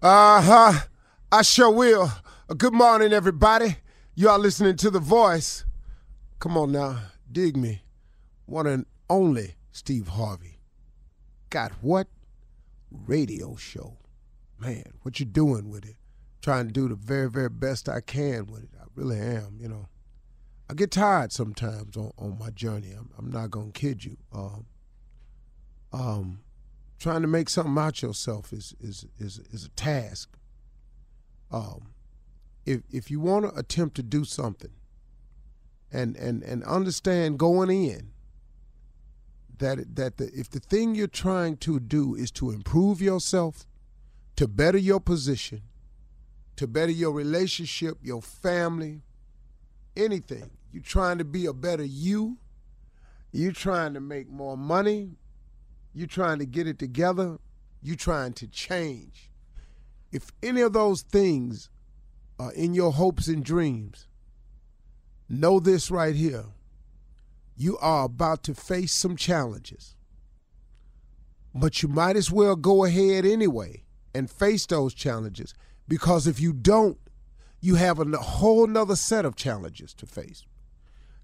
Uh huh. I sure will. Good morning, everybody. You are listening to The Voice. Come on now, dig me. One and only Steve Harvey. Got what? Radio show. Man, what you doing with it? Trying to do the very, very best I can with it. I really am, you know. I get tired sometimes on, on my journey. I'm, I'm not gonna kid you. Um, um, trying to make something out yourself is is is is a task. Um, if if you want to attempt to do something, and and and understand going in that that the, if the thing you're trying to do is to improve yourself, to better your position, to better your relationship, your family, anything, you're trying to be a better you. You're trying to make more money, you trying to get it together, you trying to change. If any of those things are in your hopes and dreams, know this right here. You are about to face some challenges. But you might as well go ahead anyway and face those challenges because if you don't, you have a whole nother set of challenges to face.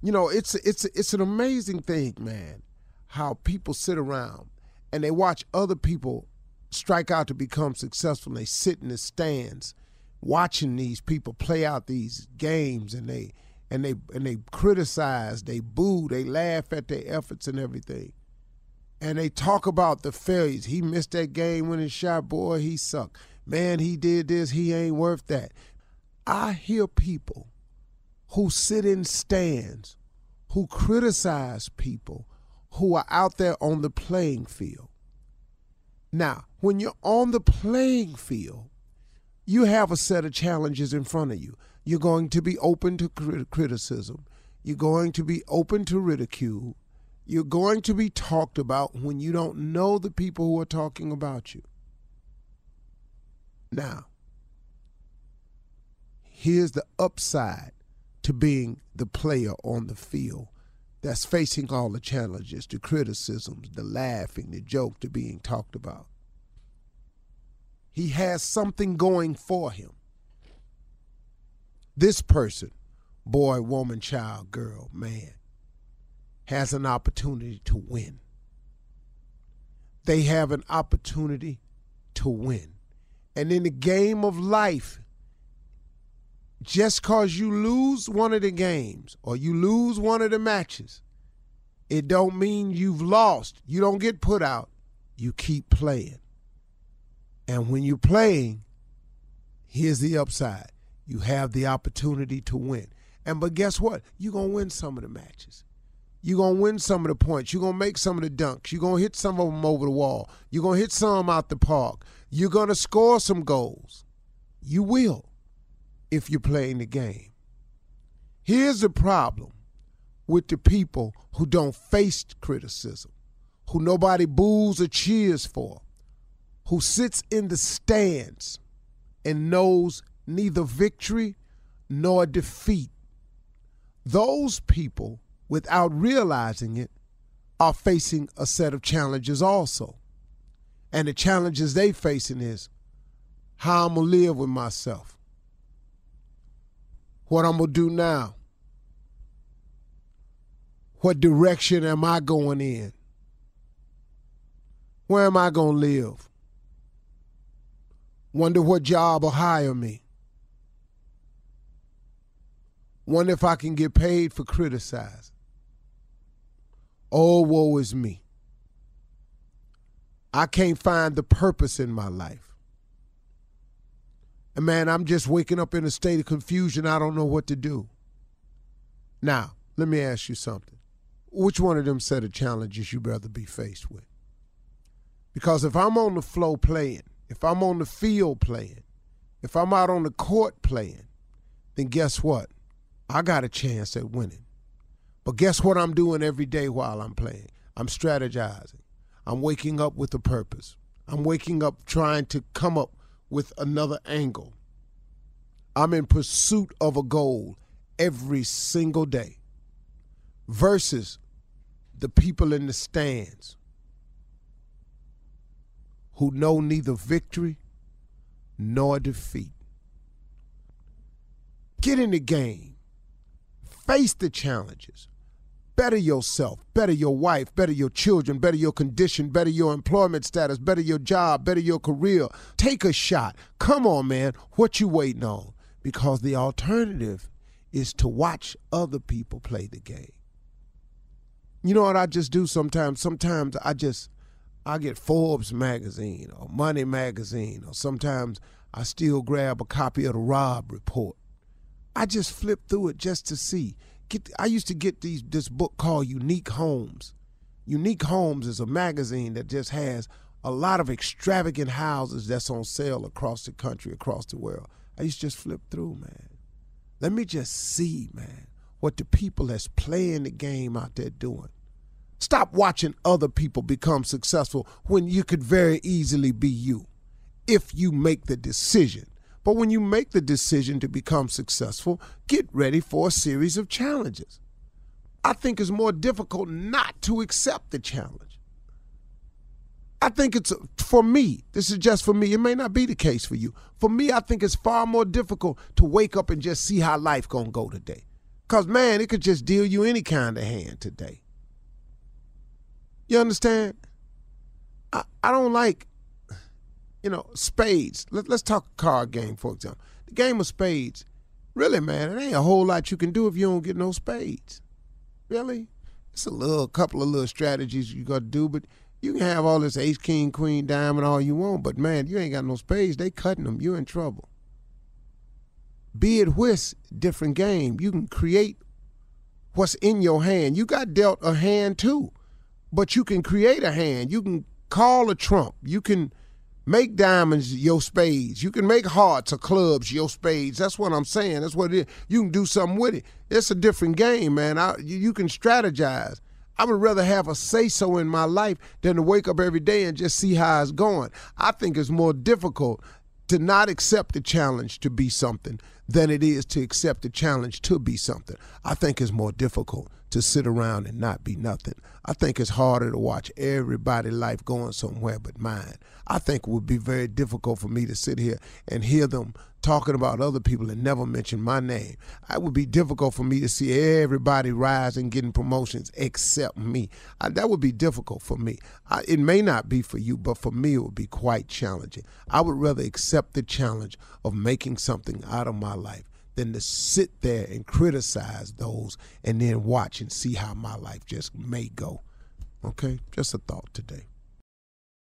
You know, it's it's it's an amazing thing, man, how people sit around and they watch other people strike out to become successful and they sit in the stands watching these people play out these games and they and they and they criticize, they boo, they laugh at their efforts and everything. And they talk about the failures. He missed that game winning shot, boy, he sucked. Man, he did this, he ain't worth that. I hear people who sit in stands, who criticize people who are out there on the playing field. Now, when you're on the playing field, you have a set of challenges in front of you. You're going to be open to crit- criticism. You're going to be open to ridicule. You're going to be talked about when you don't know the people who are talking about you. Now, here's the upside to being the player on the field that's facing all the challenges, the criticisms, the laughing, the joke, the being talked about. He has something going for him. This person, boy, woman, child, girl, man, has an opportunity to win. They have an opportunity to win. And in the game of life, just cause you lose one of the games or you lose one of the matches, it don't mean you've lost. You don't get put out. You keep playing. And when you're playing, here's the upside. You have the opportunity to win. And but guess what? You're gonna win some of the matches. You're gonna win some of the points. You're gonna make some of the dunks. You're gonna hit some of them over the wall. You're gonna hit some out the park. You're gonna score some goals. You will if you're playing the game. Here's the problem with the people who don't face criticism, who nobody boos or cheers for, who sits in the stands and knows neither victory nor defeat. Those people, without realizing it, are facing a set of challenges also. And the challenges they facing is how I'm gonna live with myself what I'm going to do now. What direction am I going in? Where am I going to live? Wonder what job will hire me. Wonder if I can get paid for criticizing. Oh, woe is me. I can't find the purpose in my life. And man, I'm just waking up in a state of confusion. I don't know what to do. Now, let me ask you something. Which one of them set of challenges you'd rather be faced with? Because if I'm on the flow playing, if I'm on the field playing, if I'm out on the court playing, then guess what? I got a chance at winning. But guess what I'm doing every day while I'm playing? I'm strategizing. I'm waking up with a purpose. I'm waking up trying to come up with another angle. I'm in pursuit of a goal every single day versus the people in the stands who know neither victory nor defeat. Get in the game, face the challenges, better yourself, better your wife, better your children, better your condition, better your employment status, better your job, better your career. Take a shot. Come on, man. What you waiting on? Because the alternative is to watch other people play the game. You know what I just do sometimes? Sometimes I just I get Forbes magazine or Money magazine or sometimes I still grab a copy of the Robb Report. I just flip through it just to see get I used to get these this book called Unique Homes. Unique Homes is a magazine that just has a lot of extravagant houses that's on sale across the country, across the world. I used to just flip through, man. Let me just see, man, what the people that's playing the game out there doing. Stop watching other people become successful when you could very easily be you if you make the decision but when you make the decision to become successful, get ready for a series of challenges. I think it's more difficult not to accept the challenge. I think it's for me, this is just for me. It may not be the case for you. For me, I think it's far more difficult to wake up and just see how life going to go today. Cuz man, it could just deal you any kind of hand today. You understand? I, I don't like you know, spades. Let, us talk card game, for example. The game of spades, really, man, it ain't a whole lot you can do if you don't get no spades. Really? It's a little couple of little strategies you got to do, but you can have all this ace, king, queen, diamond, all you want, but man, you ain't got no spades. They cutting them. You're in trouble. Bid whist, different game. You can create what's in your hand. You got dealt a hand too, but you can create a hand. You can call a trump. You can Make diamonds your spades. You can make hearts or clubs your spades. That's what I'm saying. That's what it is. You can do something with it. It's a different game, man. I, you, can strategize. I would rather have a say so in my life than to wake up every day and just see how it's going. I think it's more difficult to not accept the challenge to be something than it is to accept the challenge to be something. I think it's more difficult to sit around and not be nothing. I think it's harder to watch everybody' life going somewhere but mine. I think it would be very difficult for me to sit here and hear them talking about other people and never mention my name. It would be difficult for me to see everybody rise and getting promotions except me. I, that would be difficult for me. I, it may not be for you, but for me, it would be quite challenging. I would rather accept the challenge of making something out of my life than to sit there and criticize those and then watch and see how my life just may go. Okay? Just a thought today.